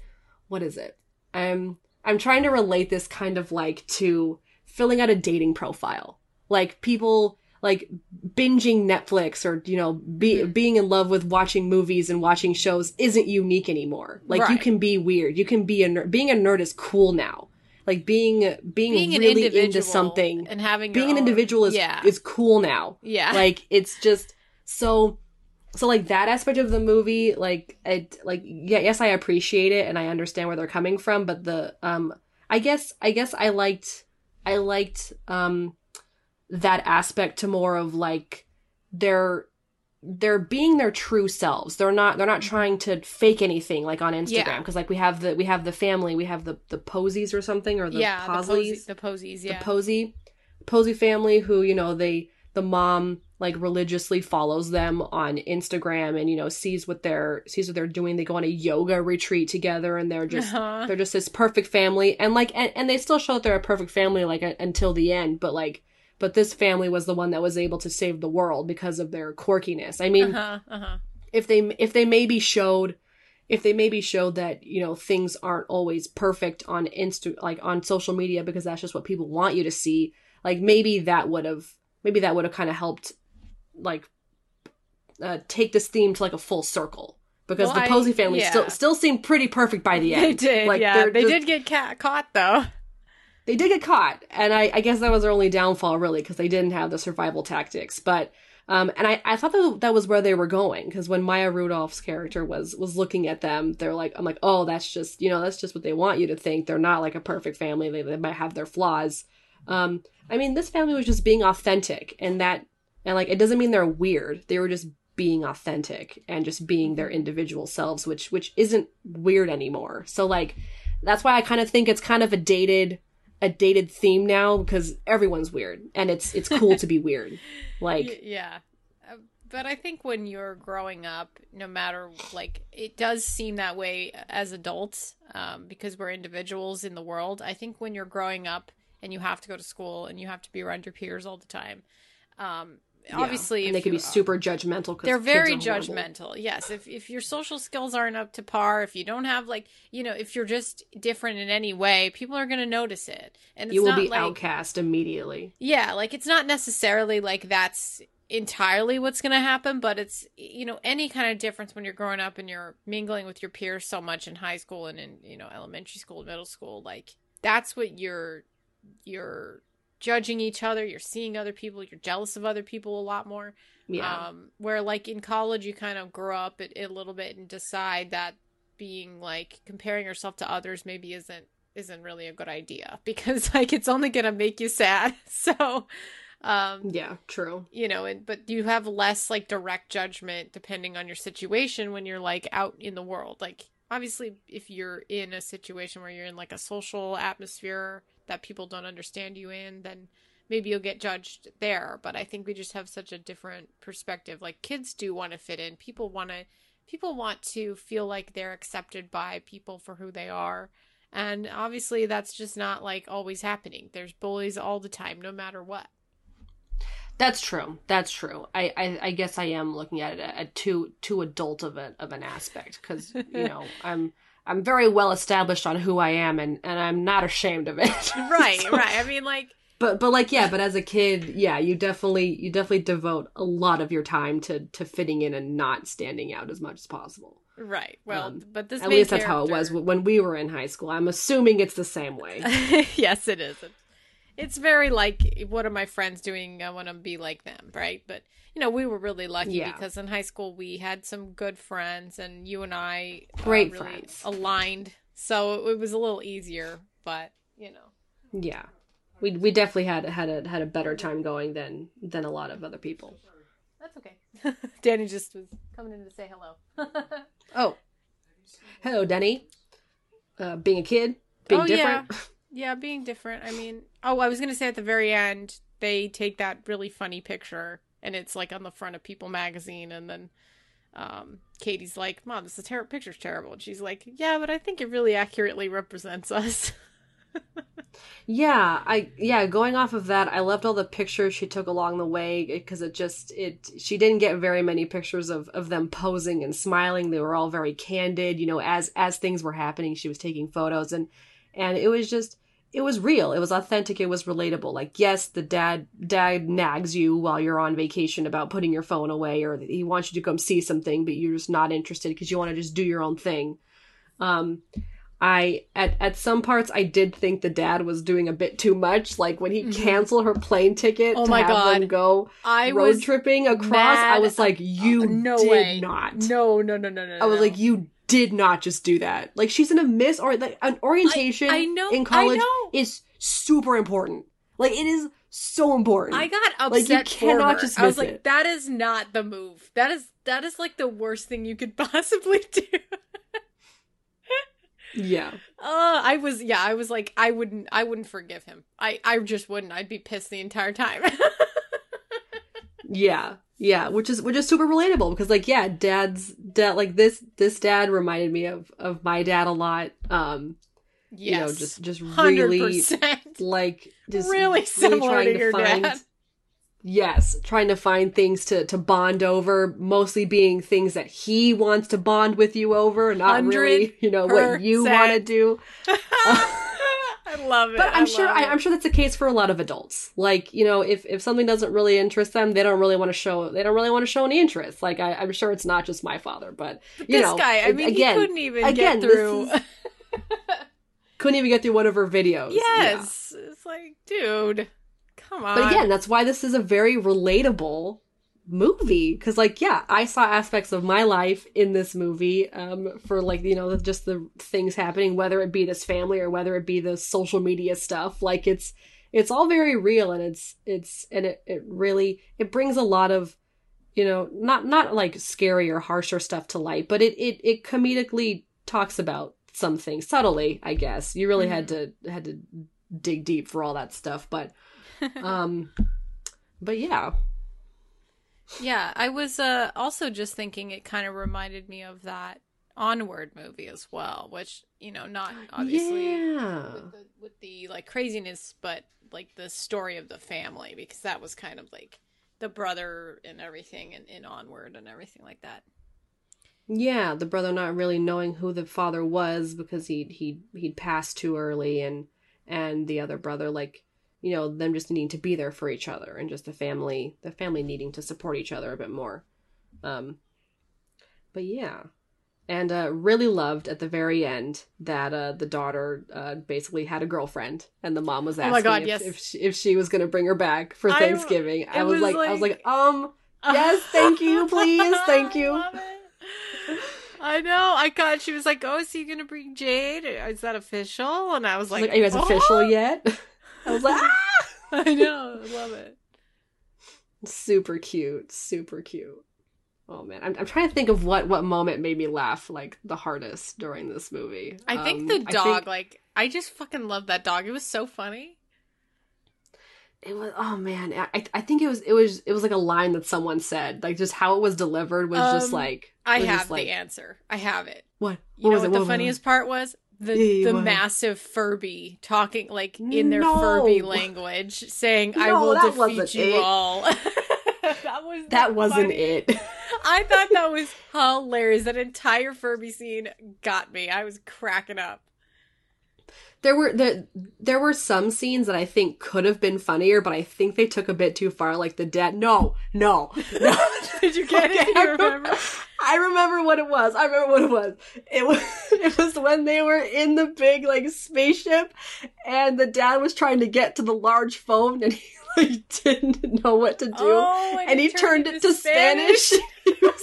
what is it? I'm i'm trying to relate this kind of like to filling out a dating profile like people like binging netflix or you know be, Mhm. being in love with watching movies and watching shows isn't unique anymore. Like you can be weird. You can be a nerd being a nerd is cool now. Like being being, being really into something and having being your an individual is yeah. is cool now. Yeah. Like it's just so so like that aspect of the movie like it like yeah yes i appreciate it and i understand where they're coming from but the um i guess i guess i liked i liked um that aspect to more of like they're they're being their true selves. They're not they're not trying to fake anything like on instagram. Yeah. because like we have the we have the family we have the the posies or something or the yeah the, posleys posy, the posies yeah. the Posey Posey family who you know they the mom like religiously follows them on Instagram and you know sees what they're sees what they're doing. They go on a yoga retreat together and they're just Uh-huh. they're just this perfect family. And like and, and they still show that they're a perfect family like a, until the end. But like but this family was the one that was able to save the world because of their quirkiness. I mean uh-huh uh-huh. if they if they maybe showed if they maybe showed that you know things aren't always perfect on insta like on social media because that's just what people want you to see like maybe that would have maybe that would have kind of helped like uh, take this theme to like a full circle because Well, the posey family yeah. still still seemed pretty perfect by the end. they did like yeah. they just- did get ca- caught though they did get caught and i, I guess that was their only downfall really because they didn't have the survival tactics. But um and i, I thought that that was where they were going because when maya rudolph's character was was looking at them they're like i'm like oh that's just you know that's just what they want you to think. They're not like a perfect family. They, they might have their flaws. Um i mean this family was just being authentic and that and like it doesn't mean they're weird. They were just being authentic and just being their individual selves which which isn't weird anymore. So like that's why i kind of think it's kind of a dated a dated theme now because everyone's weird and it's it's cool to be weird like yeah Uh, but i think when you're growing up no matter like it does seem that way as adults um, because we're individuals in the world i think when you're growing up and you have to go to school and you have to be around your peers all the time Um. Obviously, and they can be you- super judgmental. they're very judgmental yes if if your social skills aren't up to par if you don't have like you know if you're just different in any way people are going to notice it and it's You will not be like outcast immediately. yeah like it's not necessarily like that's entirely what's going to happen but it's you know any kind of difference when you're growing up and you're mingling with your peers so much in high school and in you know elementary school middle school like that's what you're you're judging each other you're seeing other people you're jealous of other people a lot more Yeah. um, where like in college you kind of grow up it, a little bit and decide that being like comparing yourself to others maybe isn't isn't really a good idea because like it's only gonna make you sad. So um yeah. True. you know, and but you have less like direct judgment depending on your situation when you're like out in the world. Like obviously if you're in a situation where you're in like a social atmosphere that people don't understand you in, then maybe you'll get judged there. But I think we just have such a different perspective. Like kids do want to fit in. People want to people want to feel like they're accepted by people for who they are. And obviously that's just not like always happening. There's bullies all the time no matter what. That's true. That's true. I, I, I guess I am looking at it at too too adult of a of an aspect because you know I'm I'm very well established on who I am and and I'm not ashamed of it. right So- right i mean like But but like yeah, but as a kid, yeah, you definitely you definitely devote a lot of your time to to fitting in and not standing out as much as possible. right well Um, but this At least that's how it was when we were in high school. I'm assuming it's the same way. yes it is it's very like what are my friends doing i want to be like them right but you know we were really lucky Yeah. because in high school we had some good friends and you and i uh, Great really friends. aligned so it was a little easier but you know Yeah. We we definitely had had a had a better time going than than a lot of other people. that's okay danny just was coming in to say hello Oh. Hello, Danny. Uh being a kid, being Oh, different. Yeah, being different. I mean, oh, I was gonna say at the very end they take that really funny picture, and it's like on the front of People magazine, and then um, Katie's like, "Mom, this is ter- picture's terrible," and she's like, "Yeah, but I think it really accurately represents us." Yeah, I yeah, going off of that, I loved all the pictures she took along the way because it just it she didn't get very many pictures of of them posing and smiling. They were all very candid, you know, as as things were happening, she was taking photos and and it was just it was real. It was authentic, it was relatable. Like yes, the dad dad nags you while you're on vacation about putting your phone away or he wants you to come see something, but you're just not interested because you want to just do your own thing. Um I at at some parts I did think the dad was doing a bit too much. Like when he Mhm. canceled her plane ticket Oh to my have God. them go I road tripping across, mad. I was like, "You Uh, no did way, not." No, no, no, no, no. I was no. like, "You did not just do that." Like she's in a miss or like an orientation I know, in college I know. is super important. Like it is so important. I got upset. Like, you for cannot just I was like, it. that is not the move. That is that is like the worst thing you could possibly do. yeah. Uh, I was yeah, I was like I wouldn't I wouldn't forgive him. I I just wouldn't. I'd be pissed the entire time. Yeah. Yeah, which is which is super relatable because like yeah, dad's dad like this this dad reminded me of of my dad a lot. Um yes. you know, just just hundred really percent. like just Really similar to your dad. yes trying to find things to to bond over mostly being things that he wants to bond with you over not really you know what you want to do I love it. but i'm I sure I, I'm sure that's the case for a lot of adults like you know if if something doesn't really interest them they don't really want to show they don't really want to show any interest like I, i'm sure it's not just my father but you this know guy, I mean, again he couldn't even again, get through. is- couldn't even get through one of her videos Yeah. yes, it's like, dude, come on. But again, that's why this is a very relatable movie because like yeah i saw aspects of my life in this movie um for like you know just the things happening whether it be this family or whether it be the social media stuff. Like it's it's all very real and it's it's and it, it really it brings a lot of you know not not like scary or harsher stuff to light but it it, it comedically talks about some things subtly i guess. You really had to had to dig deep for all that stuff but um but yeah Yeah, I was uh, also just thinking it kind of reminded me of that Onward movie as well, which you know, not obviously yeah with, the, with the like craziness, but like the story of the family because that was kind of like the brother and everything and, and onward and everything like that. Yeah, the brother not really knowing who the father was because he he he'd passed too early, and and the other brother like you know them just needing to be there for each other and just the family the family needing to support each other a bit more. Um, but yeah, and uh, really loved at the very end that uh, the daughter uh, basically had a girlfriend, and the mom was asking Oh my God, if, yes. if, she, if she was going to bring her back for Thanksgiving. I, was, was like, I was like- like, um, yes, thank you, please, thank you. I know. I got. She was like, "Oh, is he gonna bring Jade? Is that official?" And I was like, like, are you guys "Oh." official yet? I was like, ah! I know. I love it. super cute, super cute. Oh man, I'm, I'm trying to think of what what moment made me laugh like the hardest during this movie. I think Um, the I dog. think like, I just fucking love that dog. It was so funny. it was. Oh man, I I think it was it was it was like a line that someone said. Like just how it was delivered was just Um, like I have just like, the answer. I have it. What? You know was what it? the was it? funniest part was? The the what? massive Furby talking like in their No. Furby language, saying, "I No, will defeat you it. all." that was that wasn't funniest- it. I thought that was hilarious. That entire Furby scene got me. I was cracking up. There were there, there were some scenes that I think could have been funnier, but I think they took a bit too far. Like the dad. No, no, no. Did you get it? Okay, Do I you remember? I remember what it was. I remember what it was. It was it was when they were in the big like spaceship, and the dad was trying to get to the large phone, and he like didn't know what to do, Oh, and he turned it to Spanish. he was,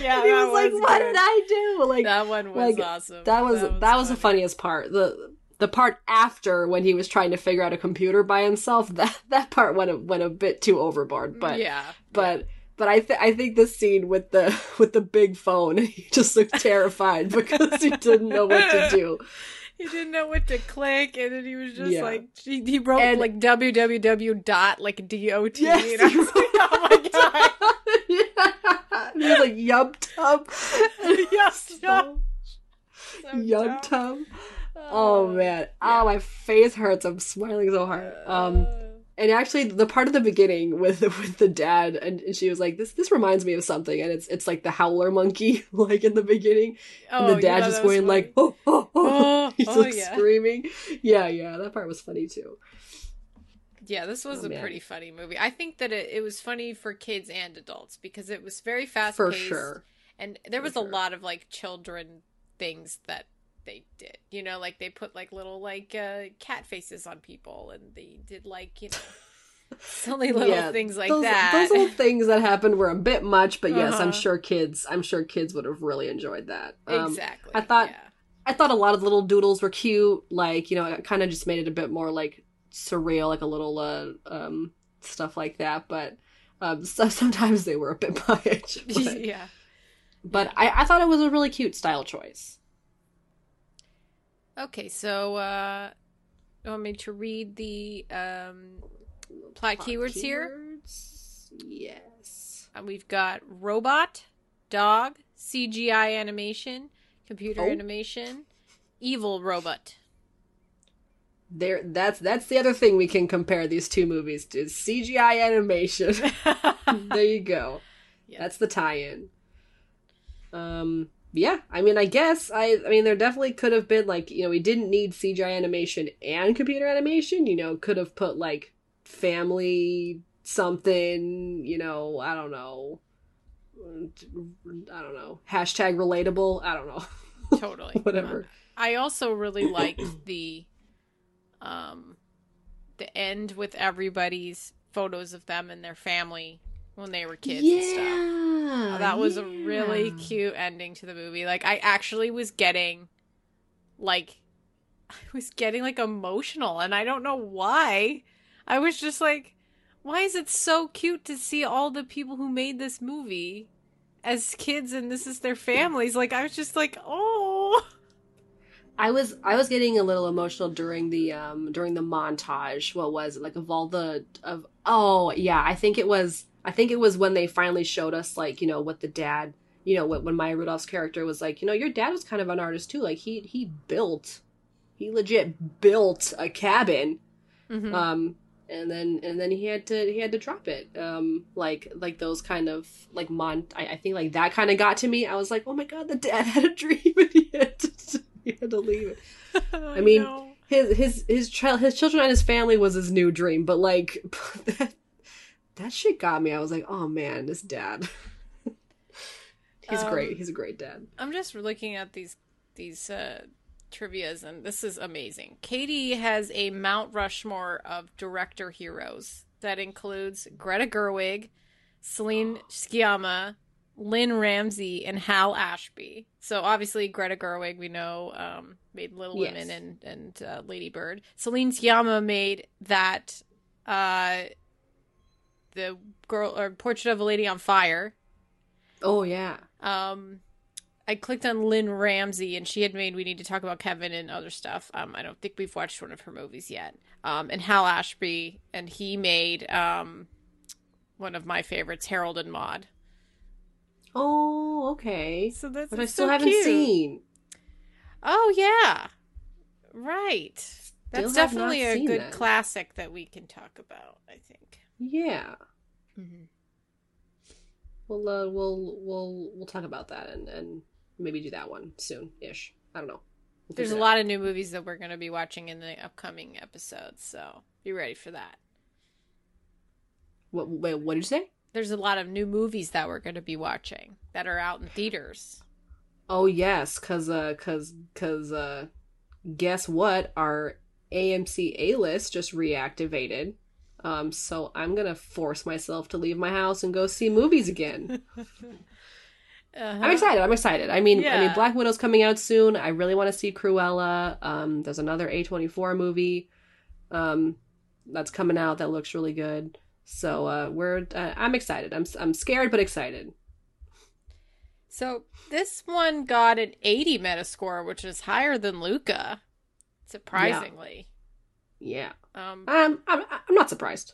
Yeah, he that was like, was "What did I do?" Like that one was like, awesome. that was that was, the funny. funniest part. The the part after when he was trying to figure out a computer by himself, that that part went a, went a bit too overboard. But yeah, but but I th- I think the scene with the with the big phone, he just looked terrified because he didn't know what to do. he didn't know what to click, and then he was just Yeah. like he, he wrote And- like www dot like dot. Yes, and I was like, oh my god, yeah. He was like yub tub, yes, so, yub tub. Oh man, oh my face hurts. I'm smiling so hard. Um. and actually the part of the beginning with with the dad and, and she was like this this reminds me of something and it's it's like the howler monkey like in the beginning and oh, the dad's yeah, just going like oh oh oh, Oh, he's oh, like yeah. screaming yeah yeah that part was funny too Yeah, this was Oh, a man. pretty funny movie. I think that it, it was funny for kids and adults because it was very fast for sure And there For was sure. a lot of like children things that they did. You know, like they put like little like uh cat faces on people and they did like, you know, silly little Yeah, things like those, that. those little things that happened were a bit much but yes i'm Uh-huh. sure kids i'm sure kids would have really enjoyed that um, exactly. I thought- yeah. I thought a lot of the little doodles were cute. Like, you know, it kind of just made it a bit more like surreal, like a little uh, um, stuff like that. But um, so sometimes they were a bit much. But, yeah. but I, I thought it was a really cute style choice. Okay, so uh you want me to read the um plot, keywords here? Yes. Uh, we've got robot, dog, CGI animation, computer Oh. animation, evil robot. There, that's that's the other thing we can compare these two movies to CGI animation. there you go. Yeah. That's the tie-in. Um, yeah. I mean, I guess I. I mean, there definitely could have been like you know we didn't need CGI animation and computer animation. You know, could have put like family something. You know, I don't know. I don't know. Hashtag relatable. I don't know. totally. Whatever. I also really liked the um the end with everybody's photos of them and their family when they were kids and stuff. yeah. That was a really cute ending to the movie. Like I actually was getting like I was getting like emotional and I don't know why. I was just like why is it so cute to see all the people who made this movie as kids and this is their families? Like I was just like, "Oh." I was I was getting a little emotional during the um during the montage. What was it like of all the of oh yeah I think it was I think it was when they finally showed us like you know what the dad you know what when Maya Rudolph's character was like you know your dad was kind of an artist too like he he built he legit built a cabin Mhm. um and then and then he had to he had to drop it. Um, like like those kind of like mon. I, I think like that kind of got to me. I was like, oh my god, the dad had a dream and he had to, he had to leave it. I mean, No. his his his child his children and his family was his new dream, but like that that shit got me. I was like, oh man, this dad. He's Um, great. He's a great dad. I'm just looking at these these uh, trivia's, and this is amazing. Katie has a Mount Rushmore of director heroes that includes Greta Gerwig, Celine Sciamma, Lynne Ramsay, and Hal Ashby. So obviously Greta Gerwig, we know, um, made Little Yes. Women and and uh, Lady Bird. Celine Sciamma made that uh, the girl or Portrait of a Lady on Fire. Oh yeah. Um, I clicked on Lynne Ramsay, and she had made "We Need to Talk About Kevin" and other stuff. Um, I don't think we've watched one of her movies yet. Um, and Hal Ashby, and he made um, one of my favorites, Harold and Maude. Oh, okay. So that's But I still so haven't cute. seen. Oh yeah, right. That's definitely a good that. classic that we can talk about. I think. Yeah. Mm-hmm. We'll uh, we'll we'll we'll talk about that and and maybe do that one soon ish. I don't know. We'll There's a lot of new movies that we're going to be watching in the upcoming episodes, so be ready for that. What wait, what did you say? there's a lot of new movies that we're going to be watching that are out in theaters. Oh yes, cause uh, cause cause uh, guess what? Our AMC A list just reactivated. Um, so I'm gonna force myself to leave my house and go see movies again. I'm excited. I'm excited. I mean, I mean, Black Widow's coming out soon. I really want to see Cruella. Um, there's another A24 movie, um, that's coming out that looks really good. So uh, we're. Uh, I'm excited. I'm I'm scared but excited. So this one got an 80 Metascore, which is higher than Luca, surprisingly. Yeah. Um, Um, I'm I'm not surprised.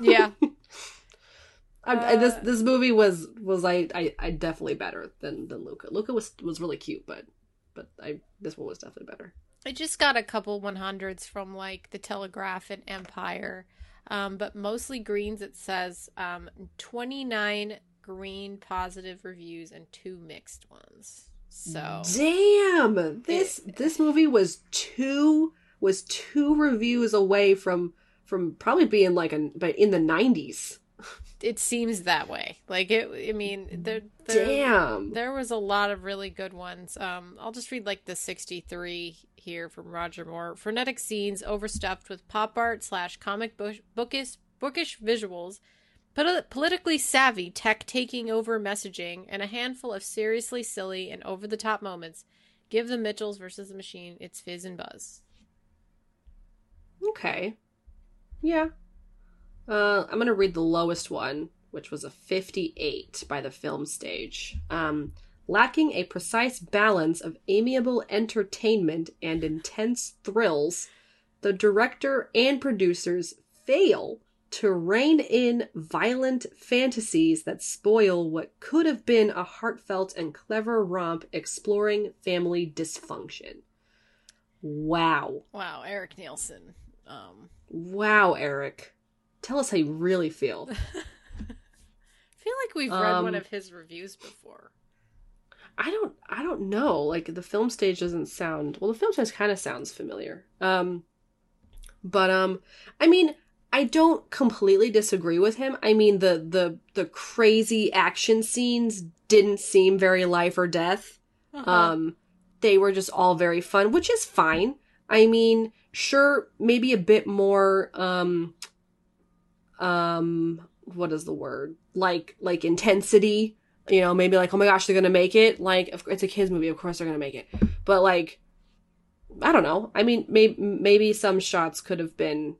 yeah, I'm, I- this Uh, this movie was was I, I I definitely better than than Luca. Luca was was really cute, but but I this one was definitely better. I just got a couple 100s from like The Telegraph and Empire, um, but mostly greens. It says um, 29 green positive reviews and two mixed ones. So Damn, this this movie was two was two reviews away from from probably being like an but in the nineties. it seems that way. Like it. I mean, there. there Damn. There was a lot of really good ones. Um, I'll just read like the 63 here from Roger Moore. Frenetic scenes overstuffed with pop art slash comic bookish, bookish visuals, poli- politically savvy tech taking over messaging, and a handful of seriously silly and over the top moments give the Mitchells versus the Machine its fizz and buzz. Okay. Yeah. Uh, I'm gonna read the lowest one, which was a 58 by the film stage. Um, lacking a precise balance of amiable entertainment and intense thrills, the director and producers fail to rein in violent fantasies that spoil what could have been a heartfelt and clever romp exploring family dysfunction. Wow. Wow, Eric Nielsen. Um, Wow, Eric. Tell us how you really feel. I feel like we've read Um, one of his reviews before. I don't I don't know. Like the film stage doesn't sound well the film stage kind of sounds familiar. Um but um I mean I don't completely disagree with him. I mean the the the crazy action scenes didn't seem very life or death. Uh-huh. Um, they were just all very fun, which is fine. I mean, sure, maybe a bit more, um, um, what is the word? Like, like intensity. You know, maybe like, oh my gosh, they're gonna make it. Like, it's a kids movie, of course they're gonna make it. But like, I don't know. I mean, maybe maybe some shots could have been,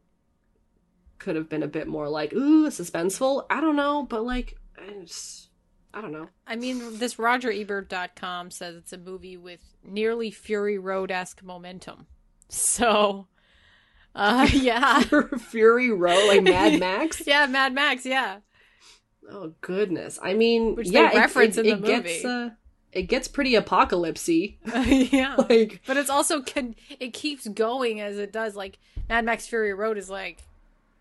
could have been a bit more like, ooh, suspenseful. I don't know, but like, I, just, I don't know. I mean, this RogerEbert.com says it's a movie with nearly Fury Road esque momentum. So, uh, yeah. Fury Road, like Mad Max. yeah, Mad Max, yeah. Oh goodness! I mean, Which yeah, it- reference it, in the it Gets, movie. uh, it gets pretty apocalypsey. yeah. like, But it's also, con- it keeps going as it does. Like, Mad Max Fury Road is like,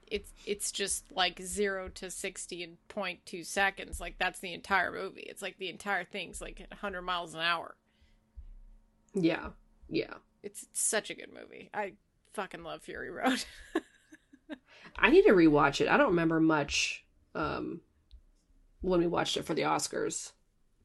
it's it's just like zero to sixty in 0.2 seconds. Like that's the entire movie. It's like the entire thing's like hundred miles an hour. Yeah, yeah. It's, it's such a good movie. I fucking love Fury Road. I need to rewatch it. I don't remember much um, when we watched it for the Oscars.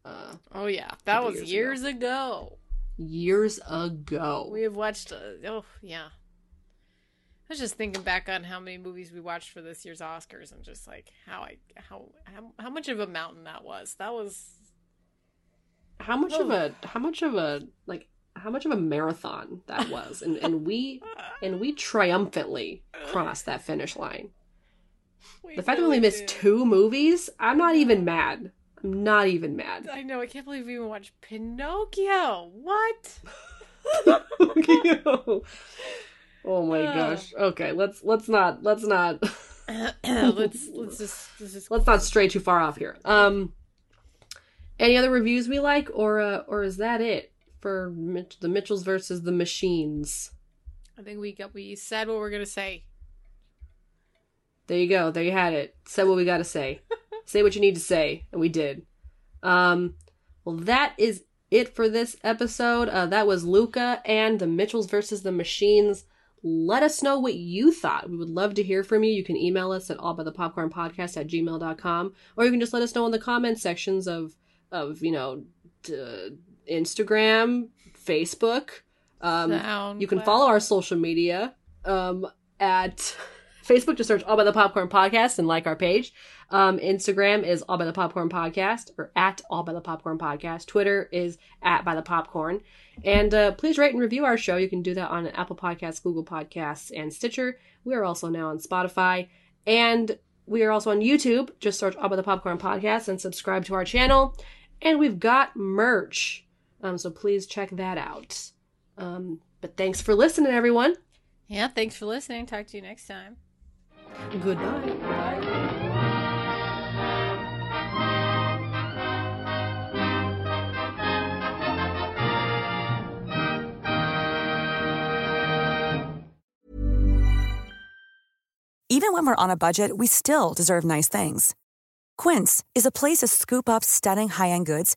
Uh, oh yeah, that was years years ago. years ago. We have watched. Uh, oh yeah. I was just thinking back on how many movies we watched for this year's Oscars, and just like how I how how, how much of a mountain that was. That was how much of Oh. a how much of a like how much of a marathon that was, and and we and we triumphantly crossed that finish line. We The fact that we only missed did. two movies, I'm not even mad. I'm not even mad. I know. I can't believe we even watched Pinocchio. What? Pinocchio. Oh my Ugh. gosh. Okay, let's let's not let's not let's let's just let's just let's not stray too far off here. Um, any other reviews we like, or uh, or is that it for Mitch- the Mitchells versus the Machines? I think we got we said what we're gonna say. There you go. There you had it. Said what we got to say. say what you need to say, and we did. Um, well, that is it for this episode. Uh, that was Luca and the Mitchells versus the Machines. Let us know what you thought. We would love to hear from you. You can email us at allbythepopcornpodcast at gmail.com, or you can just let us know in the comment sections of, of you know, d- Instagram, Facebook. Um, you can follow our social media um, at Facebook. Just search All by the Popcorn Podcast and like our page. Um, Instagram is All by the Popcorn Podcast or at All by the Popcorn Podcast. Twitter is at By the Popcorn. And uh, please rate and review our show. You can do that on Apple Podcasts, Google Podcasts, and Stitcher. We are also now on Spotify. And we are also on YouTube. Just search All by the Popcorn Podcast and subscribe to our channel. And we've got merch. Um, so please check that out. Um, but thanks for listening, everyone. Yeah, thanks for listening. Talk to you next time. Goodbye. Bye. Even when we're on a budget, we still deserve nice things. Quince is a place to scoop up stunning high-end goods